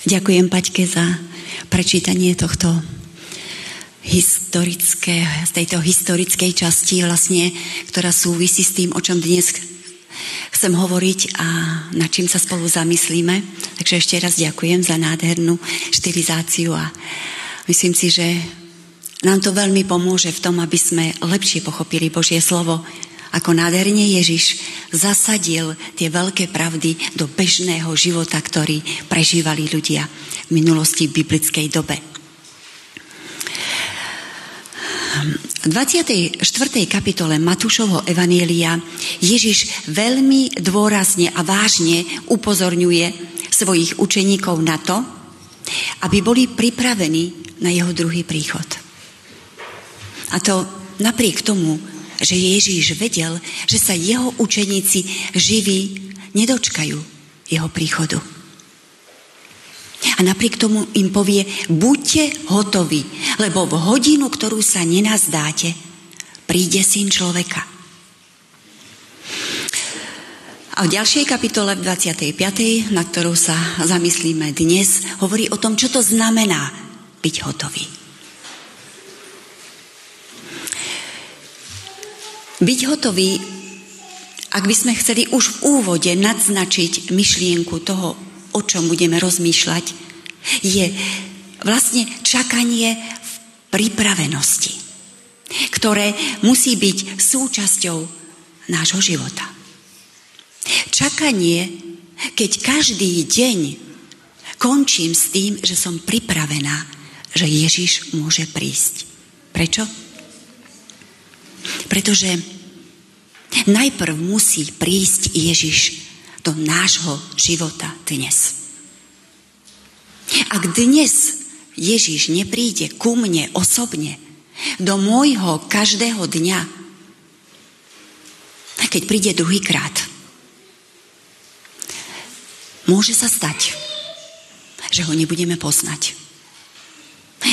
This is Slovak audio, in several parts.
Ďakujem Paťke za prečítanie tohto historické, z tejto historickej časti vlastne, ktorá súvisí s tým, o čom dnes chcem hovoriť a nad čím sa spolu zamyslíme. Takže ešte raz ďakujem za nádhernú štilizáciu a myslím si, že nám to veľmi pomôže v tom, aby sme lepšie pochopili Božie slovo, ako nádherne Ježiš zasadil tie veľké pravdy do bežného života, ktorý prežívali ľudia v minulosti v biblickej dobe. V 24. kapitole Matúšovho Evanielia Ježiš veľmi dôrazne a vážne upozorňuje svojich učeníkov na to, aby boli pripravení na jeho druhý príchod. A to napriek tomu, že Ježíš vedel, že sa jeho učeníci živí nedočkajú jeho príchodu. A napriek tomu im povie, buďte hotoví, lebo v hodinu, ktorú sa nenazdáte, príde syn človeka. A v ďalšej kapitole, v 25., na ktorú sa zamyslíme dnes, hovorí o tom, čo to znamená byť hotový. Byť hotový, ak by sme chceli už v úvode nadznačiť myšlienku toho, o čom budeme rozmýšľať, je vlastne čakanie v pripravenosti, ktoré musí byť súčasťou nášho života. Čakanie, keď každý deň končím s tým, že som pripravená, že Ježiš môže prísť. Prečo? Pretože najprv musí prísť Ježiš do nášho života dnes. Ak dnes Ježiš nepríde ku mne osobne, do môjho každého dňa, keď príde druhýkrát, môže sa stať, že ho nebudeme poznať.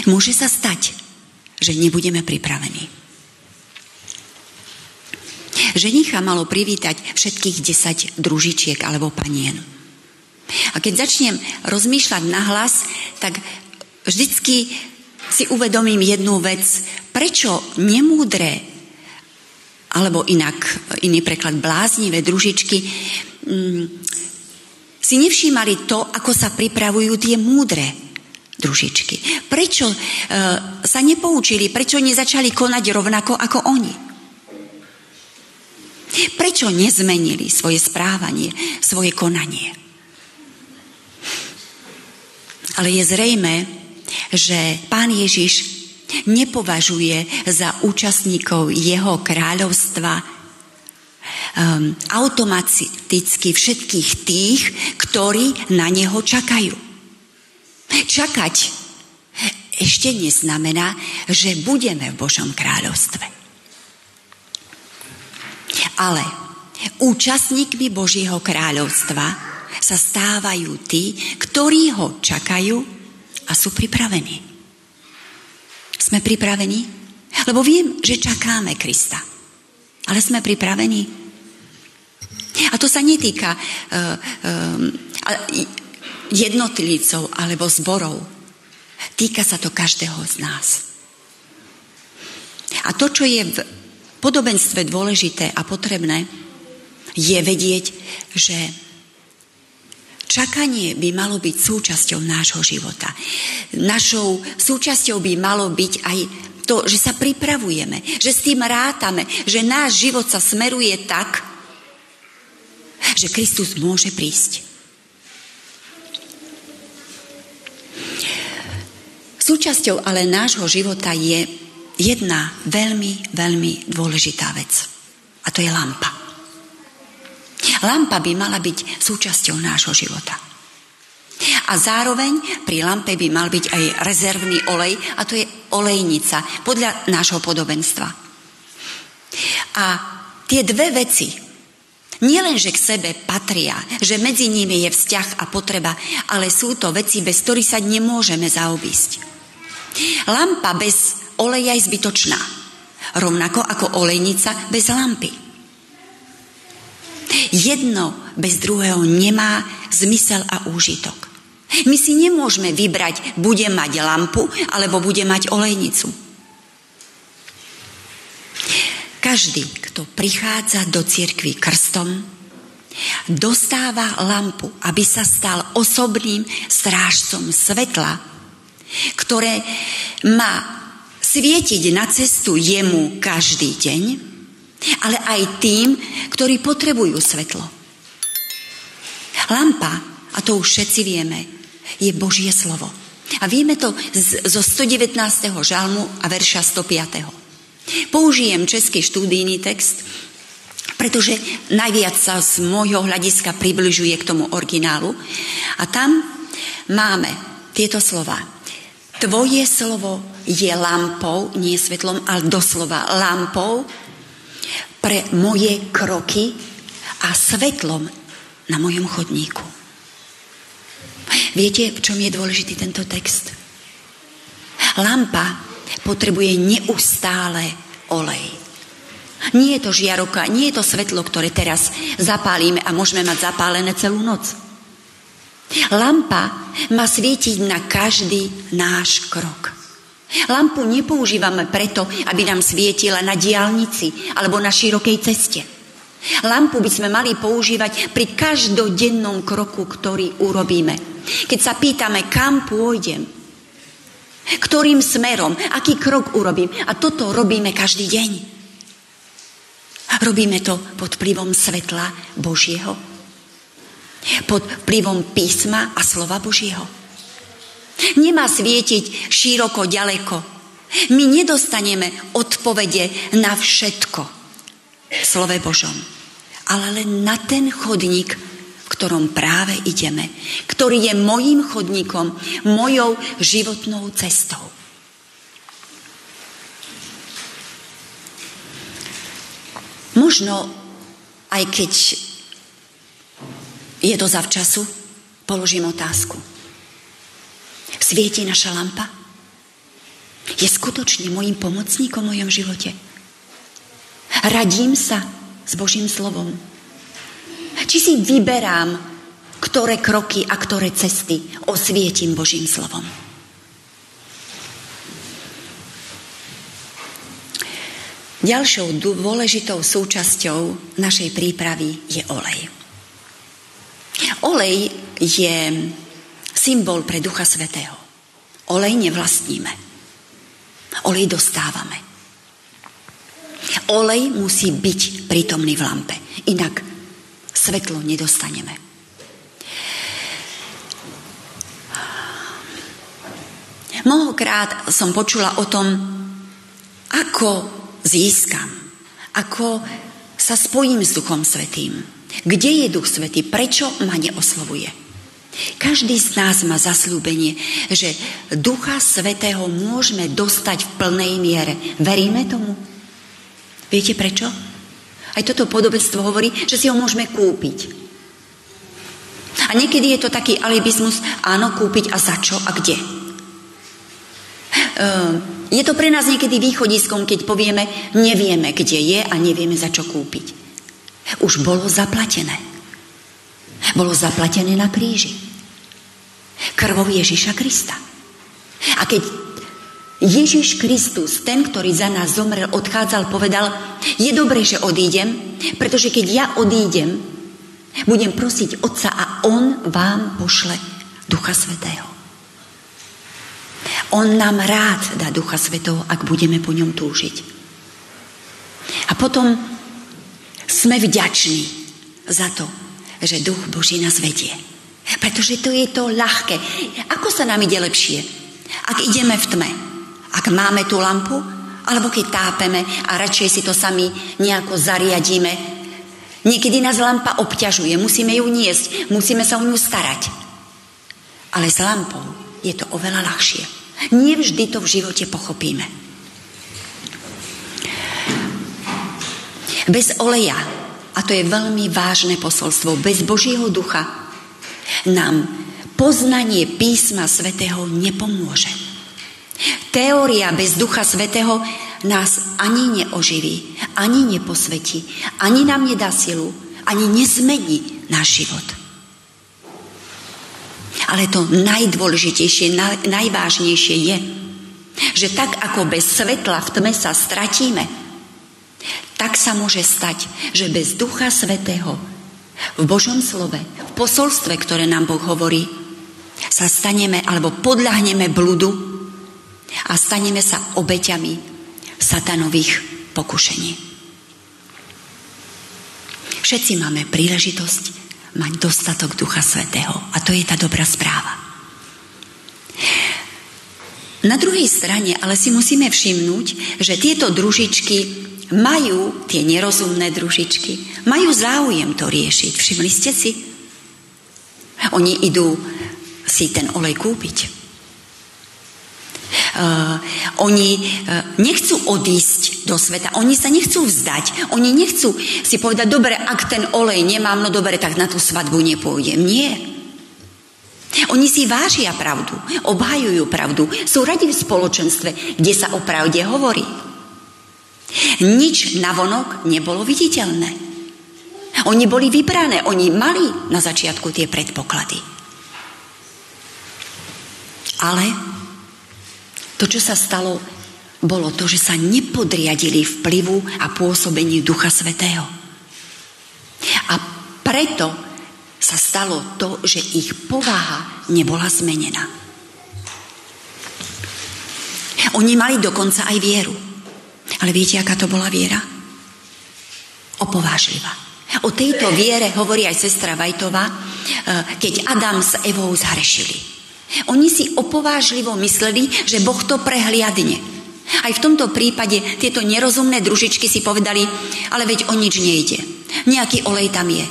Môže sa stať, že nebudeme pripravení. Ženicha malo privítať všetkých 10 družičiek alebo panien. A keď začnem rozmýšľať na hlas, tak vždycky si uvedomím jednu vec. Prečo nemúdre, alebo inak, iný preklad bláznivé družičky, mm, si nevšímali to, ako sa pripravujú tie múdre družičky. Prečo e, sa nepoučili, prečo nezačali konať rovnako ako oni? Prečo nezmenili svoje správanie, svoje konanie? Ale je zrejme, že pán Ježiš nepovažuje za účastníkov jeho kráľovstva um, automaticky všetkých tých, ktorí na neho čakajú. Čakať ešte neznamená, že budeme v Božom kráľovstve. Ale účastníkmi Božieho kráľovstva sa stávajú tí, ktorí ho čakajú a sú pripravení. Sme pripravení? Lebo viem, že čakáme Krista. Ale sme pripravení? A to sa netýka uh, uh, jednotlivcov alebo zborov. Týka sa to každého z nás. A to, čo je v podobenstve dôležité a potrebné je vedieť, že čakanie by malo byť súčasťou nášho života. Našou súčasťou by malo byť aj to, že sa pripravujeme, že s tým rátame, že náš život sa smeruje tak, že Kristus môže prísť. Súčasťou ale nášho života je jedna veľmi, veľmi dôležitá vec. A to je lampa. Lampa by mala byť súčasťou nášho života. A zároveň pri lampe by mal byť aj rezervný olej, a to je olejnica, podľa nášho podobenstva. A tie dve veci, nielen, že k sebe patria, že medzi nimi je vzťah a potreba, ale sú to veci, bez ktorých sa nemôžeme zaobísť. Lampa bez oleja je zbytočná. Rovnako ako olejnica bez lampy. Jedno bez druhého nemá zmysel a úžitok. My si nemôžeme vybrať, bude mať lampu alebo bude mať olejnicu. Každý, kto prichádza do cirkvy krstom, dostáva lampu, aby sa stal osobným strážcom svetla, ktoré má svietiť na cestu jemu každý deň, ale aj tým, ktorí potrebujú svetlo. Lampa, a to už všetci vieme, je Božie slovo. A vieme to zo 119. žalmu a verša 105. Použijem český štúdijný text, pretože najviac sa z môjho hľadiska približuje k tomu originálu. A tam máme tieto slova. Tvoje slovo je lampou, nie svetlom, ale doslova lampou pre moje kroky a svetlom na mojom chodníku. Viete, v čom je dôležitý tento text? Lampa potrebuje neustále olej. Nie je to žiaroka, nie je to svetlo, ktoré teraz zapálime a môžeme mať zapálené celú noc. Lampa má svietiť na každý náš krok. Lampu nepoužívame preto, aby nám svietila na diálnici alebo na širokej ceste. Lampu by sme mali používať pri každodennom kroku, ktorý urobíme. Keď sa pýtame, kam pôjdem, ktorým smerom, aký krok urobím. A toto robíme každý deň. Robíme to pod vplyvom svetla Božieho. Pod vplyvom písma a slova Božieho. Nemá svietiť široko, ďaleko. My nedostaneme odpovede na všetko v slove Božom, ale len na ten chodník, v ktorom práve ideme, ktorý je mojím chodníkom, mojou životnou cestou. Možno, aj keď je to zavčasu, položím otázku. Svieti naša lampa? Je skutočne môjim pomocníkom v mojom živote? Radím sa s Božím slovom? Či si vyberám, ktoré kroky a ktoré cesty osvietim Božím slovom? Ďalšou dôležitou súčasťou našej prípravy je olej. Olej je symbol pre Ducha Svetého. Olej nevlastníme. Olej dostávame. Olej musí byť prítomný v lampe. Inak svetlo nedostaneme. Mnohokrát som počula o tom, ako získam, ako sa spojím s Duchom Svetým. Kde je Duch Svetý? Prečo ma neoslovuje? Každý z nás má zasľúbenie, že Ducha Svetého môžeme dostať v plnej miere. Veríme tomu? Viete prečo? Aj toto podobenstvo hovorí, že si ho môžeme kúpiť. A niekedy je to taký alibizmus, áno, kúpiť a za čo a kde. Ehm, je to pre nás niekedy východiskom, keď povieme, nevieme, kde je a nevieme, za čo kúpiť. Už bolo zaplatené. Bolo zaplatené na kríži krvou Ježiša Krista. A keď Ježiš Kristus, ten, ktorý za nás zomrel, odchádzal, povedal, je dobré, že odídem, pretože keď ja odídem, budem prosiť Otca a On vám pošle Ducha Svetého. On nám rád dá Ducha Svetého, ak budeme po ňom túžiť. A potom sme vďační za to, že Duch Boží nás vedie. Pretože to je to ľahké. Ako sa nám ide lepšie? Ak ideme v tme, ak máme tú lampu, alebo keď tápeme a radšej si to sami nejako zariadíme. Niekedy nás lampa obťažuje, musíme ju niesť, musíme sa o ňu starať. Ale s lampou je to oveľa ľahšie. Nie vždy to v živote pochopíme. Bez oleja, a to je veľmi vážne posolstvo, bez Božieho ducha nám poznanie písma svätého nepomôže. Teória bez ducha svätého nás ani neoživí, ani neposvetí, ani nám nedá silu, ani nezmení náš život. Ale to najdôležitejšie, najvážnejšie je, že tak ako bez svetla v tme sa stratíme, tak sa môže stať, že bez Ducha Svetého v Božom slove, v posolstve, ktoré nám Boh hovorí, sa staneme alebo podľahneme bludu a staneme sa obeťami satanových pokušení. Všetci máme príležitosť mať dostatok Ducha Svetého a to je tá dobrá správa. Na druhej strane ale si musíme všimnúť, že tieto družičky majú, tie nerozumné družičky, majú záujem to riešiť. Všimli ste si? Oni idú si ten olej kúpiť. Uh, oni uh, nechcú odísť do sveta, oni sa nechcú vzdať, oni nechcú si povedať, dobre, ak ten olej nemám, no dobre, tak na tú svadbu nepôjdem. Nie. Oni si vážia pravdu, obhajujú pravdu, sú radi v spoločenstve, kde sa o pravde hovorí. Nič navonok nebolo viditeľné. Oni boli vybrané, oni mali na začiatku tie predpoklady. Ale to, čo sa stalo, bolo to, že sa nepodriadili vplyvu a pôsobeniu Ducha Svetého. A preto sa stalo to, že ich povaha nebola zmenená. Oni mali dokonca aj vieru. Ale viete, aká to bola viera? Opovážlivá. O tejto viere hovorí aj sestra Vajtová, eh, keď Adam s Evou zhrešili. Oni si opovážlivo mysleli, že Boh to prehliadne. Aj v tomto prípade tieto nerozumné družičky si povedali, ale veď o nič nejde. Nejaký olej tam je.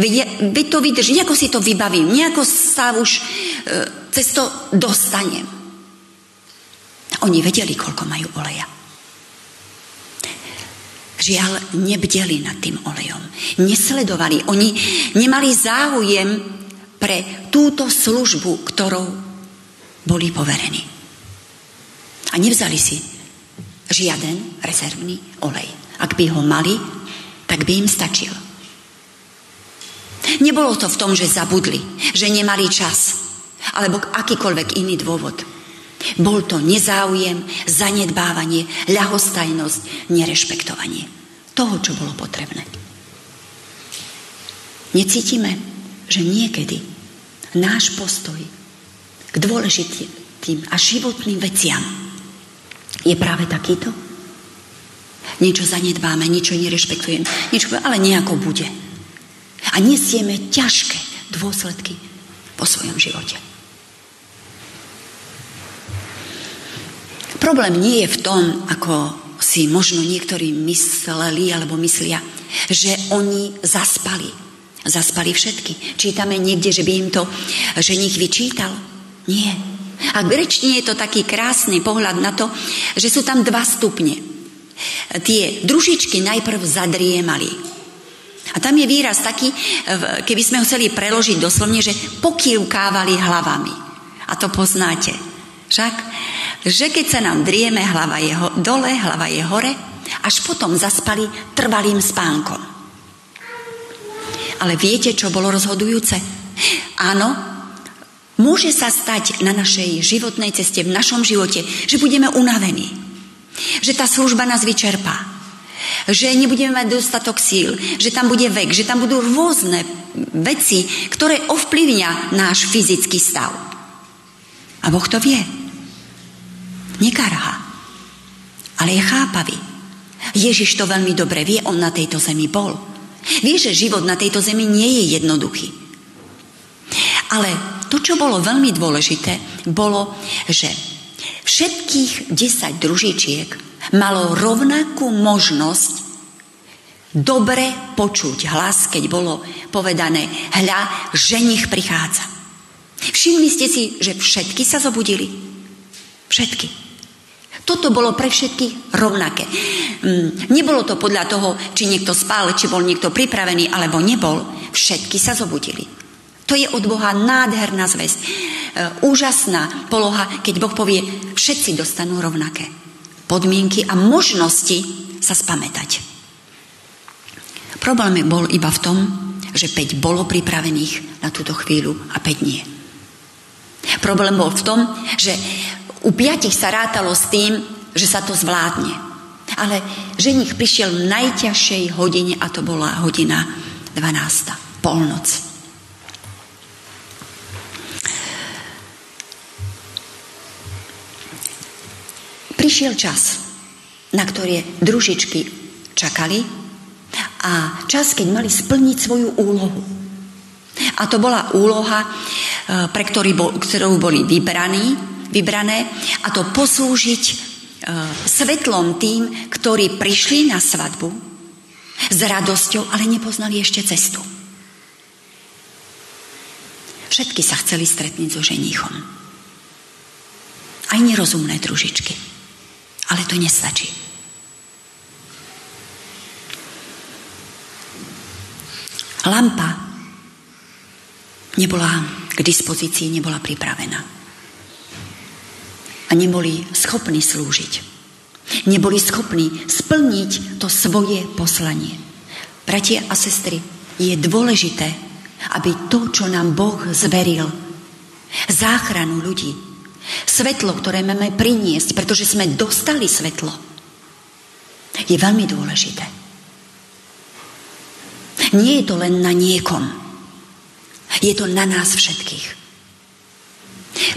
Veď, veď to vydrží, nejako si to vybavím, nejako sa už e, cez to dostanem. Oni vedeli, koľko majú oleja. Žiaľ, nebdeli nad tým olejom. Nesledovali. Oni nemali záujem pre túto službu, ktorou boli poverení. A nevzali si žiaden rezervný olej. Ak by ho mali, tak by im stačil. Nebolo to v tom, že zabudli, že nemali čas, alebo akýkoľvek iný dôvod. Bol to nezáujem, zanedbávanie, ľahostajnosť, nerešpektovanie toho, čo bolo potrebné. Necítime, že niekedy náš postoj k dôležitým a životným veciam je práve takýto? Niečo zanedbáme, niečo nerešpektujem, niečo, ale nejako bude. A nesieme ťažké dôsledky po svojom živote. Problém nie je v tom, ako si možno niektorí mysleli alebo myslia, že oni zaspali Zaspali všetky. Čítame niekde, že by im to ženich vyčítal? Nie. A v grečtine je to taký krásny pohľad na to, že sú tam dva stupne. Tie družičky najprv zadriemali. A tam je výraz taký, keby sme ho chceli preložiť doslovne, že pokývkávali hlavami. A to poznáte. Však, že keď sa nám drieme, hlava je ho, dole, hlava je hore, až potom zaspali trvalým spánkom. Ale viete, čo bolo rozhodujúce? Áno, môže sa stať na našej životnej ceste, v našom živote, že budeme unavení. Že tá služba nás vyčerpá. Že nebudeme mať dostatok síl, že tam bude vek, že tam budú rôzne veci, ktoré ovplyvňa náš fyzický stav. A Boh to vie. Nekarha. Ale je chápavý. Ježiš to veľmi dobre vie, on na tejto zemi bol. Vie, že život na tejto zemi nie je jednoduchý. Ale to, čo bolo veľmi dôležité, bolo, že všetkých 10 družičiek malo rovnakú možnosť dobre počuť hlas, keď bolo povedané, hľa, ženich prichádza. Všimli ste si, že všetky sa zobudili? Všetky. Toto bolo pre všetkých rovnaké. Mm, nebolo to podľa toho, či niekto spal, či bol niekto pripravený, alebo nebol. Všetky sa zobudili. To je od Boha nádherná zväzť. E, úžasná poloha, keď Boh povie, všetci dostanú rovnaké podmienky a možnosti sa spamätať. Problém bol iba v tom, že 5 bolo pripravených na túto chvíľu a 5 nie. Problém bol v tom, že u piatich sa rátalo s tým, že sa to zvládne. Ale ženich prišiel v najťažšej hodine a to bola hodina 12. polnoc. Prišiel čas, na ktoré družičky čakali a čas, keď mali splniť svoju úlohu. A to bola úloha, e, pre ktorý ktorú boli vybraní, vybrané, a to poslúžiť e, svetlom tým, ktorí prišli na svadbu s radosťou, ale nepoznali ešte cestu. Všetky sa chceli stretnúť so ženichom. Aj nerozumné družičky. Ale to nestačí. Lampa nebola k dispozícii, nebola pripravená. A neboli schopní slúžiť. Neboli schopní splniť to svoje poslanie. Bratia a sestry, je dôležité, aby to, čo nám Boh zveril, záchranu ľudí, Svetlo, ktoré máme priniesť, pretože sme dostali svetlo, je veľmi dôležité. Nie je to len na niekom. Je to na nás všetkých.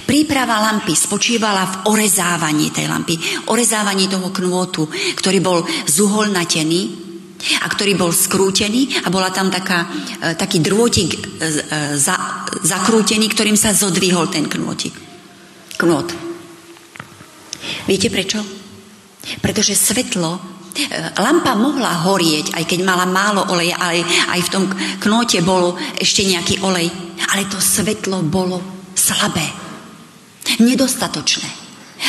Príprava lampy spočívala v orezávaní tej lampy, orezávaní toho knôtu, ktorý bol zuholnatený a ktorý bol skrútený a bola tam taká, e, taký drôtik e, za, zakrútený, ktorým sa zodvihol ten knôtik knôt. Viete prečo? Pretože svetlo, e, lampa mohla horieť, aj keď mala málo oleja, ale aj v tom knóte bolo ešte nejaký olej. Ale to svetlo bolo slabé, nedostatočné.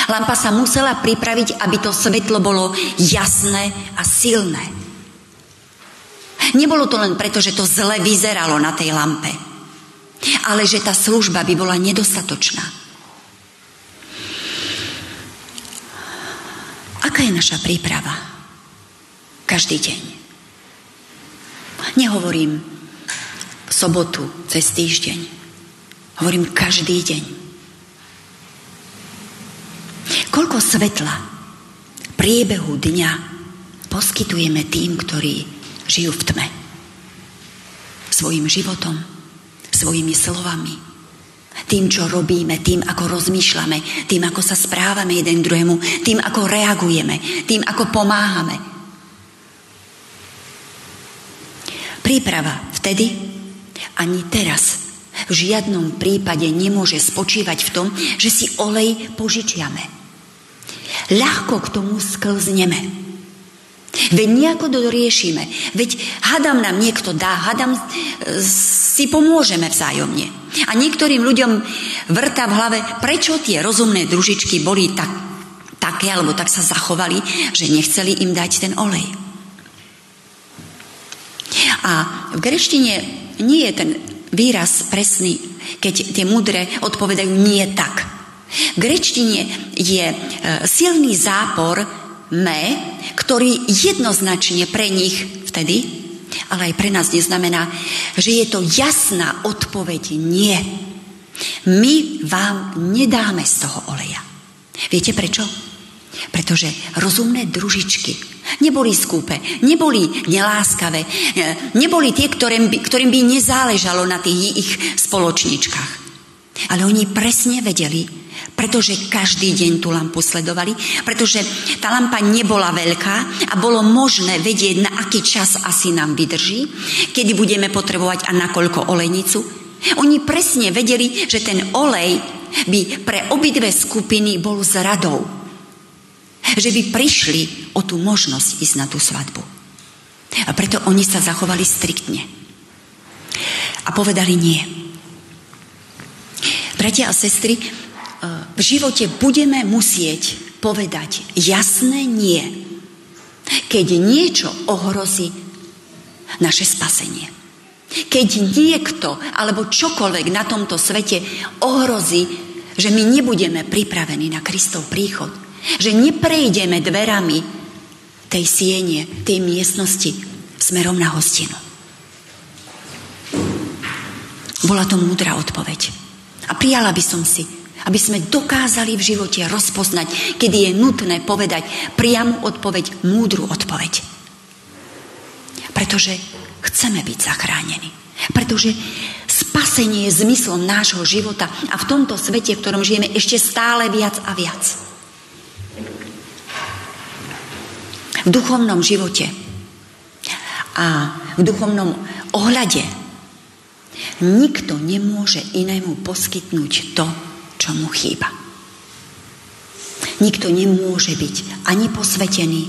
Lampa sa musela pripraviť, aby to svetlo bolo jasné a silné. Nebolo to len preto, že to zle vyzeralo na tej lampe, ale že tá služba by bola nedostatočná. Aká je naša príprava? Každý deň. Nehovorím sobotu, cez týždeň. Hovorím každý deň. Koľko svetla priebehu dňa poskytujeme tým, ktorí žijú v tme. Svojim životom, svojimi slovami, tým, čo robíme, tým, ako rozmýšľame, tým, ako sa správame jeden druhému, tým, ako reagujeme, tým, ako pomáhame. Príprava vtedy ani teraz v žiadnom prípade nemôže spočívať v tom, že si olej požičiame. Ľahko k tomu sklzneme. Veď nejako to riešime. Veď hadam nám niekto dá, hadam e, si pomôžeme vzájomne. A niektorým ľuďom vrta v hlave, prečo tie rozumné družičky boli tak, také, alebo tak sa zachovali, že nechceli im dať ten olej. A v greštine nie je ten výraz presný, keď tie mudre odpovedajú nie tak. V grečtine je e, silný zápor me, ktorý jednoznačne pre nich vtedy, ale aj pre nás neznamená, že je to jasná odpoveď nie. My vám nedáme z toho oleja. Viete prečo? Pretože rozumné družičky neboli skúpe, neboli neláskavé, neboli tie, ktorým by, ktorým by nezáležalo na tých ich spoločničkách. Ale oni presne vedeli, pretože každý deň tú lampu sledovali, pretože tá lampa nebola veľká a bolo možné vedieť, na aký čas asi nám vydrží, kedy budeme potrebovať a nakoľko olejnicu. Oni presne vedeli, že ten olej by pre obidve skupiny bol s radou. Že by prišli o tú možnosť ísť na tú svadbu. A preto oni sa zachovali striktne. A povedali nie. Bratia a sestry, v živote budeme musieť povedať jasné nie, keď niečo ohrozí naše spasenie. Keď niekto alebo čokoľvek na tomto svete ohrozí, že my nebudeme pripravení na Kristov príchod, že neprejdeme dverami tej siene, tej miestnosti smerom na hostinu. Bola to múdra odpoveď. A prijala by som si Aby sme dokázali v živote rozpoznať, kedy je nutné povedať priamu odpoveď, múdru odpoveď. Pretože chceme byť zachránení. Pretože spasenie je zmyslom nášho života a v tomto svete, v ktorom žijeme, ešte stále viac a viac. V duchovnom živote a v duchovnom ohľade nikto nemôže inému poskytnúť to, čo mu chýba. Nikto nemôže byť ani posvetený,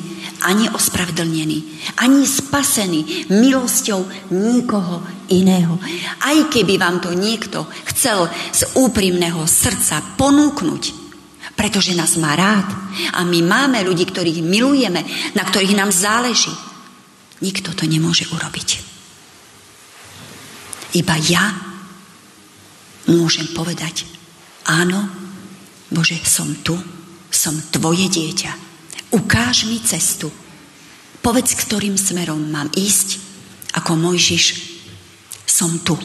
ani ospravedlnený, ani spasený milosťou nikoho iného. Aj keby vám to niekto chcel z úprimného srdca ponúknuť, pretože nás má rád a my máme ľudí, ktorých milujeme, na ktorých nám záleží. Nikto to nemôže urobiť. Iba ja môžem povedať, áno, Bože, som tu, som tvoje dieťa. Ukáž mi cestu. Povedz, ktorým smerom mám ísť. Ako Mojžiš, som tu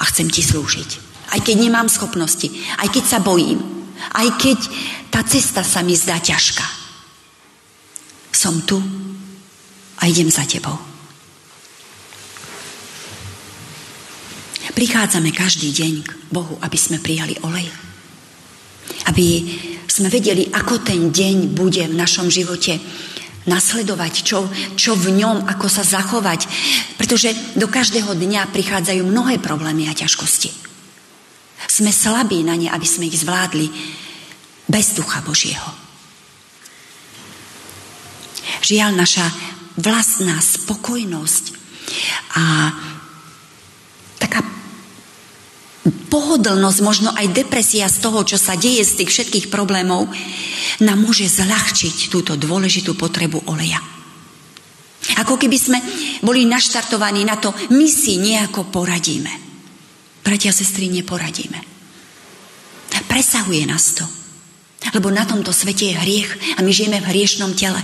a chcem ti slúžiť. Aj keď nemám schopnosti, aj keď sa bojím, aj keď tá cesta sa mi zdá ťažká. Som tu a idem za tebou. Prichádzame každý deň k Bohu, aby sme prijali olej. Aby sme vedeli, ako ten deň bude v našom živote nasledovať, čo, čo v ňom, ako sa zachovať. Pretože do každého dňa prichádzajú mnohé problémy a ťažkosti. Sme slabí na ne, aby sme ich zvládli bez ducha Božieho. Žiaľ, naša vlastná spokojnosť a pohodlnosť, možno aj depresia z toho, čo sa deje z tých všetkých problémov, nám môže zľahčiť túto dôležitú potrebu oleja. Ako keby sme boli naštartovaní na to, my si nejako poradíme. Bratia a sestry, neporadíme. Presahuje nás to. Lebo na tomto svete je hriech a my žijeme v hriešnom tele.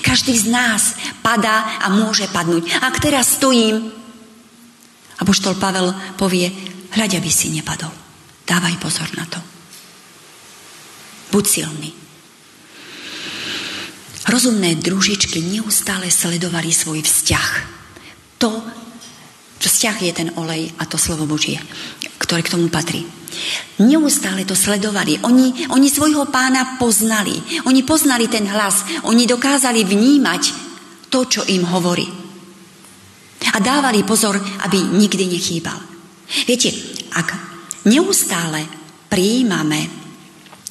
Každý z nás padá a môže padnúť. Ak teraz stojím, a poštol Pavel povie, hľaď, aby si nepadol. Dávaj pozor na to. Buď silný. Rozumné družičky neustále sledovali svoj vzťah. To, vzťah je ten olej a to slovo Božie, ktoré k tomu patrí. Neustále to sledovali. Oni, oni svojho pána poznali. Oni poznali ten hlas. Oni dokázali vnímať to, čo im hovorí. A dávali pozor, aby nikdy nechýbal. Viete, ak neustále prijímame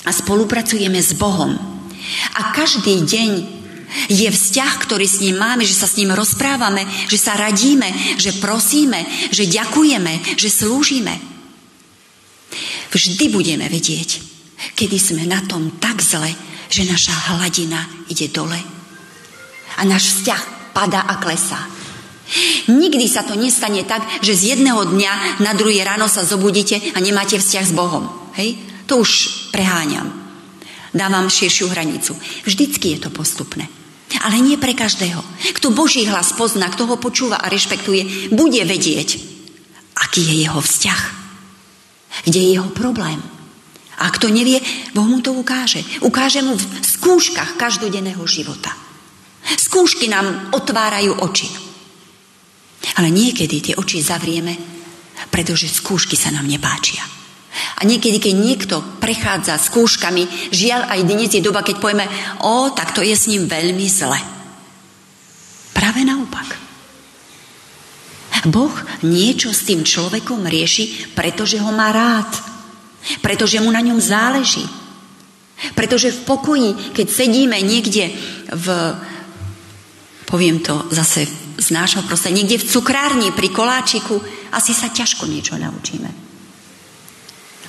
a spolupracujeme s Bohom a každý deň je vzťah, ktorý s ním máme, že sa s ním rozprávame, že sa radíme, že prosíme, že ďakujeme, že slúžime. Vždy budeme vedieť, kedy sme na tom tak zle, že naša hladina ide dole a náš vzťah padá a klesá. Nikdy sa to nestane tak, že z jedného dňa na druhé ráno sa zobudíte a nemáte vzťah s Bohom. Hej? To už preháňam. Dávam širšiu hranicu. Vždycky je to postupné. Ale nie pre každého. Kto Boží hlas pozná, kto ho počúva a rešpektuje, bude vedieť, aký je jeho vzťah. Kde je jeho problém. A kto nevie, Boh mu to ukáže. Ukáže mu v skúškach každodenného života. Skúšky nám otvárajú oči. Ale niekedy tie oči zavrieme, pretože skúšky sa nám nepáčia. A niekedy, keď niekto prechádza skúškami, žiaľ aj dnes je doba, keď povieme, o, tak to je s ním veľmi zle. Práve naopak. Boh niečo s tým človekom rieši, pretože ho má rád. Pretože mu na ňom záleží. Pretože v pokoji, keď sedíme niekde v, poviem to zase z nášho prostredia, niekde v cukrárni pri koláčiku, asi sa ťažko niečo naučíme.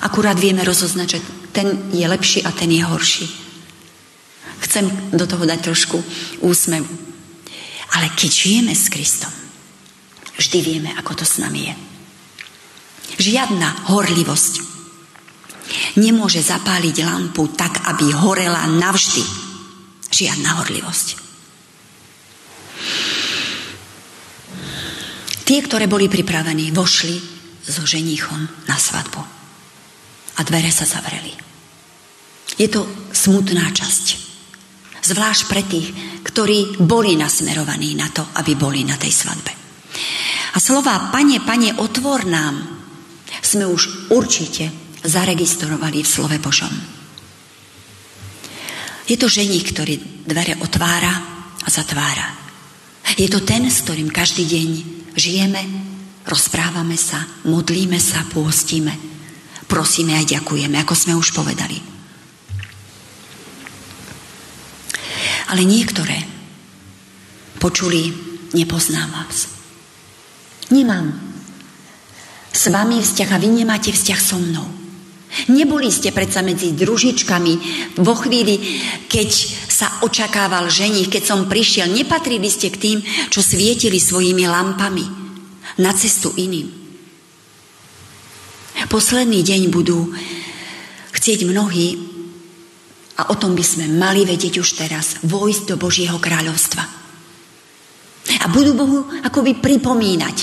Akurát vieme rozoznať, že ten je lepší a ten je horší. Chcem do toho dať trošku úsmevu. Ale keď žijeme s Kristom, vždy vieme, ako to s nami je. Žiadna horlivosť nemôže zapáliť lampu tak, aby horela navždy. Žiadna horlivosť. Tie, ktoré boli pripravení, vošli so ženíchom na svadbu. a dvere sa zavreli. Je to smutná časť. Zvlášť pre tých, ktorí boli nasmerovaní na to, aby boli na tej svadbe. A slova Pane, Pane, otvor nám, sme už určite zaregistrovali v slove Božom. Je to ženík, ktorý dvere otvára a zatvára. Je to ten, s ktorým každý deň žijeme, rozprávame sa, modlíme sa, pôstime, prosíme a ďakujeme, ako sme už povedali. Ale niektoré počuli, nepoznám vás. Nemám s vami vzťah a vy nemáte vzťah so mnou. Neboli ste predsa medzi družičkami vo chvíli, keď sa očakával ženich, keď som prišiel. Nepatrili ste k tým, čo svietili svojimi lampami na cestu iným. Posledný deň budú chcieť mnohí a o tom by sme mali vedieť už teraz. Vojsť do Božieho kráľovstva. A budú Bohu akoby pripomínať.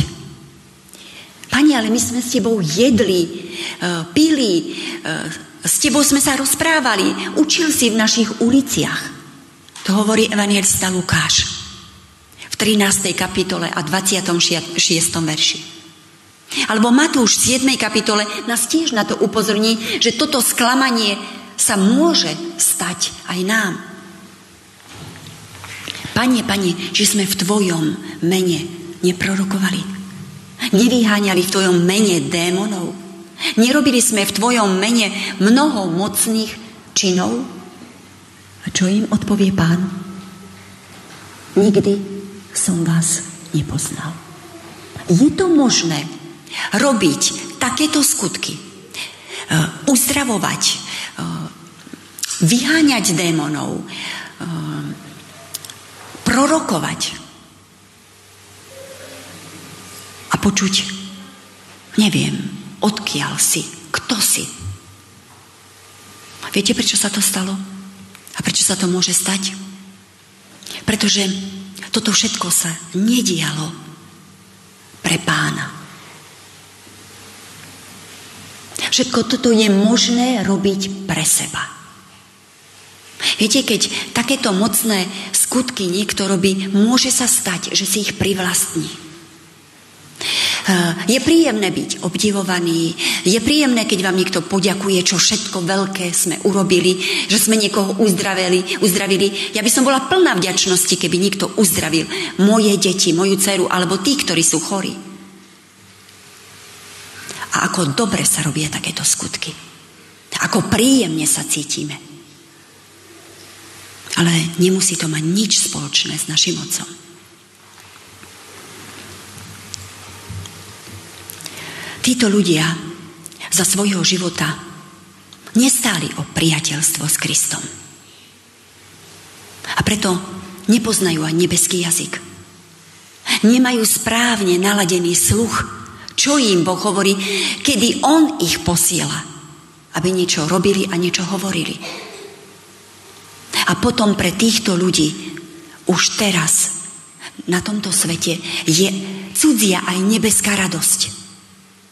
Pani, ale my sme s tebou jedli, pili, e, s tebou sme sa rozprávali, učil si v našich uliciach. To hovorí evangelista Lukáš v 13. kapitole a 26. verši. Alebo Matúš v 7. kapitole nás tiež na to upozorní, že toto sklamanie sa môže stať aj nám. Pane, Pane, či sme v Tvojom mene neprorokovali. Nevyháňali v Tvojom mene démonov. Nerobili sme v Tvojom mene mnoho mocných činov. A čo im odpovie Pán? Nikdy som vás nepoznal. Je to možné robiť takéto skutky, uzdravovať, vyháňať démonov, ehm, prorokovať a počuť, neviem, odkiaľ si, kto si. Viete, prečo sa to stalo? A prečo sa to môže stať? Pretože toto všetko sa nedialo pre pána. Všetko toto je možné robiť pre seba. Viete, keď takéto mocné skutky niekto robí, môže sa stať, že si ich privlastní. Je príjemné byť obdivovaný, je príjemné, keď vám niekto poďakuje, čo všetko veľké sme urobili, že sme niekoho uzdravili, uzdravili. Ja by som bola plná vďačnosti, keby niekto uzdravil moje deti, moju dceru alebo tí, ktorí sú chorí. A ako dobre sa robia takéto skutky. Ako príjemne sa cítime. Ale nemusí to mať nič spoločné s našim Otcom. Títo ľudia za svojho života nestáli o priateľstvo s Kristom. A preto nepoznajú aj nebeský jazyk. Nemajú správne naladený sluch, čo im Boh hovorí, kedy On ich posiela, aby niečo robili a niečo hovorili. A potom pre týchto ľudí už teraz na tomto svete je cudzia aj nebeská radosť.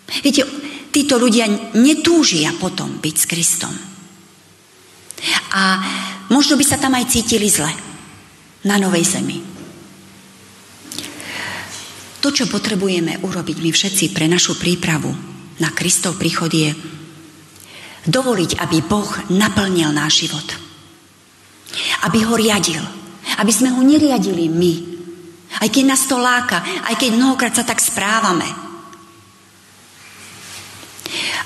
Viete, títo ľudia netúžia potom byť s Kristom. A možno by sa tam aj cítili zle na novej zemi. To, čo potrebujeme urobiť my všetci pre našu prípravu na Kristov príchod je dovoliť, aby Boh naplnil náš život aby ho riadil. Aby sme ho neriadili my. Aj keď nás to láka, aj keď mnohokrát sa tak správame.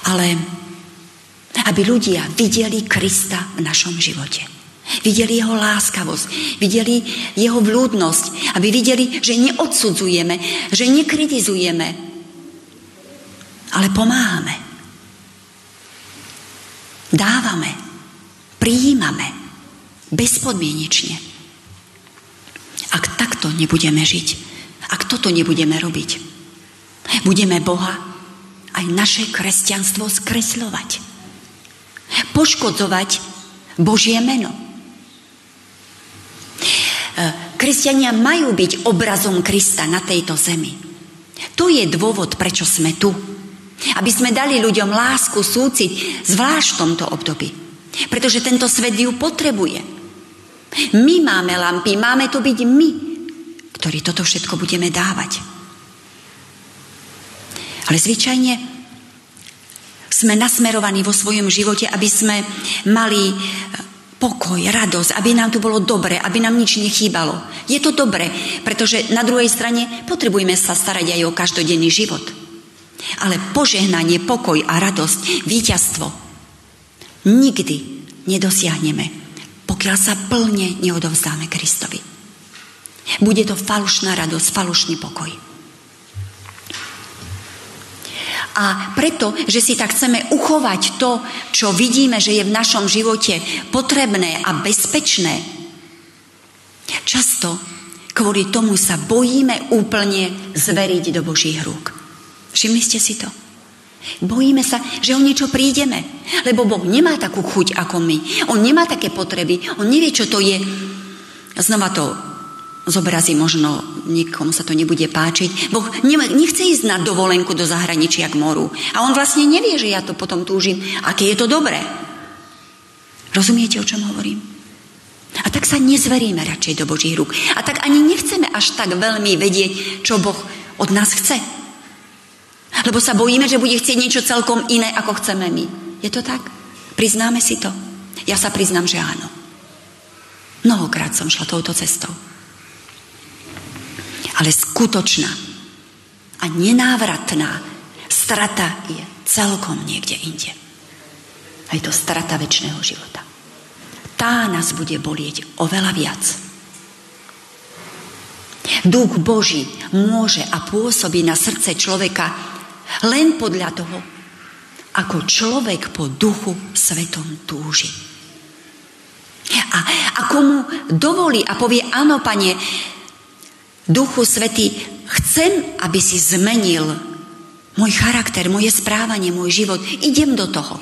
Ale aby ľudia videli Krista v našom živote. Videli jeho láskavosť, videli jeho vľúdnosť, aby videli, že neodsudzujeme, že nekritizujeme, ale pomáhame. Dávame, prijímame. Bezpodmienečne. Ak takto nebudeme žiť, ak toto nebudeme robiť, budeme Boha aj naše kresťanstvo skresľovať. Poškodzovať Božie meno. E, kresťania majú byť obrazom Krista na tejto zemi. To je dôvod, prečo sme tu. Aby sme dali ľuďom lásku, súcit, zvlášť v tomto období. Pretože tento svet ju potrebuje. My máme lampy, máme to byť my, ktorí toto všetko budeme dávať. Ale zvyčajne sme nasmerovaní vo svojom živote, aby sme mali pokoj, radosť, aby nám tu bolo dobre, aby nám nič nechýbalo. Je to dobre, pretože na druhej strane potrebujeme sa starať aj o každodenný život. Ale požehnanie, pokoj a radosť, víťazstvo nikdy nedosiahneme, pokiaľ sa plne neodovzdáme Kristovi. Bude to falošná radosť, falošný pokoj. A preto, že si tak chceme uchovať to, čo vidíme, že je v našom živote potrebné a bezpečné, často kvôli tomu sa bojíme úplne zveriť do Božích rúk. Všimli ste si to? Bojíme sa, že o niečo prídeme, lebo Boh nemá takú chuť ako my. On nemá také potreby, on nevie, čo to je. Znova to zobrazí možno, nikomu sa to nebude páčiť. Boh nechce ísť na dovolenku do zahraničia k moru. A on vlastne nevie, že ja to potom túžim. Aké je to dobré. Rozumiete, o čom hovorím? A tak sa nezveríme radšej do Božích rúk. A tak ani nechceme až tak veľmi vedieť, čo Boh od nás chce. Lebo sa bojíme, že bude chcieť niečo celkom iné, ako chceme my. Je to tak? Priznáme si to? Ja sa priznám, že áno. Mnohokrát som šla touto cestou ale skutočná a nenávratná strata je celkom niekde inde. A je to strata väčšného života. Tá nás bude bolieť oveľa viac. Duch Boží môže a pôsobí na srdce človeka len podľa toho, ako človek po duchu svetom túži. A ako mu dovolí a povie, áno, pane, Duchu Svety, chcem, aby si zmenil môj charakter, moje správanie, môj život. Idem do toho.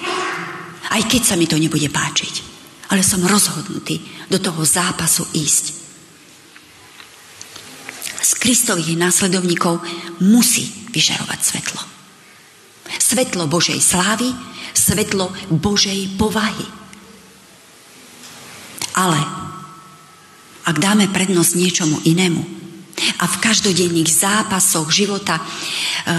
Aj keď sa mi to nebude páčiť. Ale som rozhodnutý do toho zápasu ísť. Z Kristových následovníkov musí vyžarovať svetlo. Svetlo Božej slávy, svetlo Božej povahy. Ale ak dáme prednosť niečomu inému, a v každodenných zápasoch života e,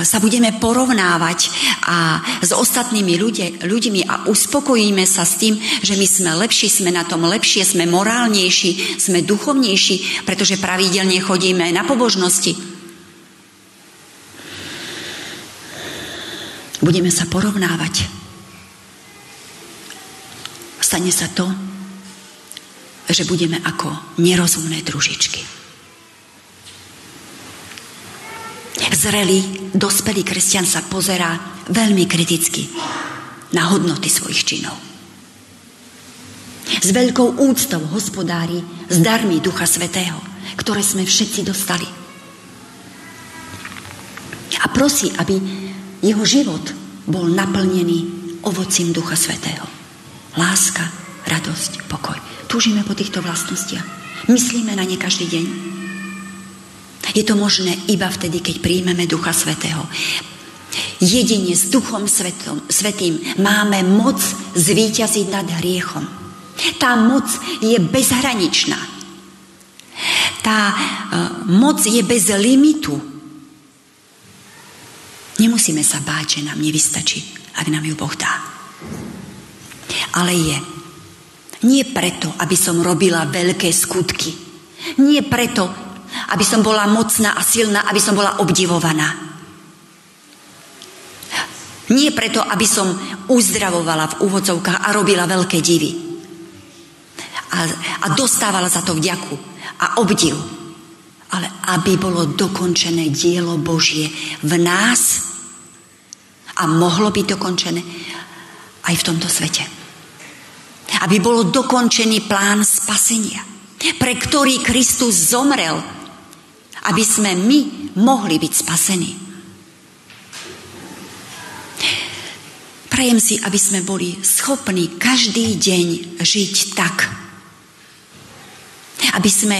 sa budeme porovnávať a s ostatnými ľudia, ľuďmi a uspokojíme sa s tým, že my sme lepší, sme na tom lepšie, sme morálnejší, sme duchovnejší, pretože pravidelne chodíme na pobožnosti. Budeme sa porovnávať. Stane sa to, že budeme ako nerozumné družičky. Zrelý, dospelý kresťan sa pozerá veľmi kriticky na hodnoty svojich činov. S veľkou úctou hospodári s darmi Ducha Svetého, ktoré sme všetci dostali. A prosí, aby jeho život bol naplnený ovocím Ducha Svetého. Láska, radosť, pokoj. Túžime po týchto vlastnostiach. Myslíme na ne každý deň. Je to možné iba vtedy, keď príjmeme Ducha Svetého. Jedine s Duchom Svetom, Svetým máme moc zvíťaziť nad hriechom. Tá moc je bezhraničná. Tá uh, moc je bez limitu. Nemusíme sa báť, že nám nevystačí, ak nám ju Boh dá. Ale je. Nie preto, aby som robila veľké skutky. Nie preto, aby som bola mocná a silná, aby som bola obdivovaná. Nie preto, aby som uzdravovala v úvodzovkách a robila veľké divy. A, a dostávala za to vďaku a obdiv. Ale aby bolo dokončené dielo Božie v nás a mohlo byť dokončené aj v tomto svete. Aby bolo dokončený plán spasenia, pre ktorý Kristus zomrel aby sme my mohli byť spasení. Prajem si, aby sme boli schopní každý deň žiť tak, aby sme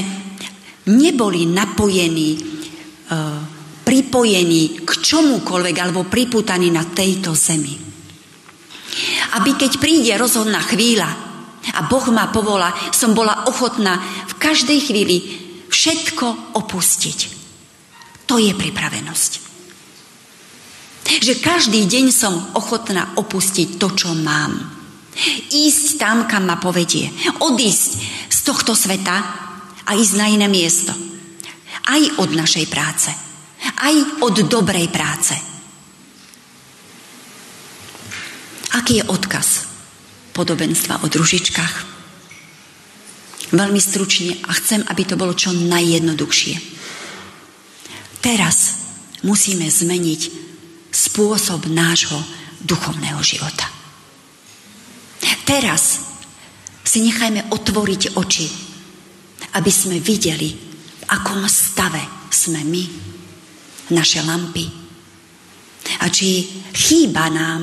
neboli napojení uh, pripojení k čomukoľvek alebo priputaní na tejto zemi. Aby keď príde rozhodná chvíľa a Boh ma povolá, som bola ochotná v každej chvíli všetko opustiť. To je pripravenosť. Že každý deň som ochotná opustiť to, čo mám. Ísť tam, kam ma povedie. Odísť z tohto sveta a ísť na iné miesto. Aj od našej práce. Aj od dobrej práce. Aký je odkaz podobenstva o družičkách? Veľmi stručne a chcem, aby to bolo čo najjednoduchšie. Teraz musíme zmeniť spôsob nášho duchovného života. Teraz si nechajme otvoriť oči, aby sme videli, v akom stave sme my, naše lampy. A či chýba nám,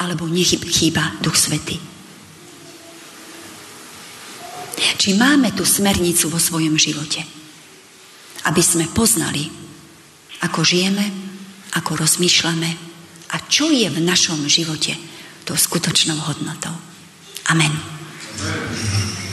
alebo nechýba Duch Svety. Či máme tú smernicu vo svojom živote, aby sme poznali, ako žijeme, ako rozmýšľame a čo je v našom živote tou skutočnou hodnotou. Amen. Amen.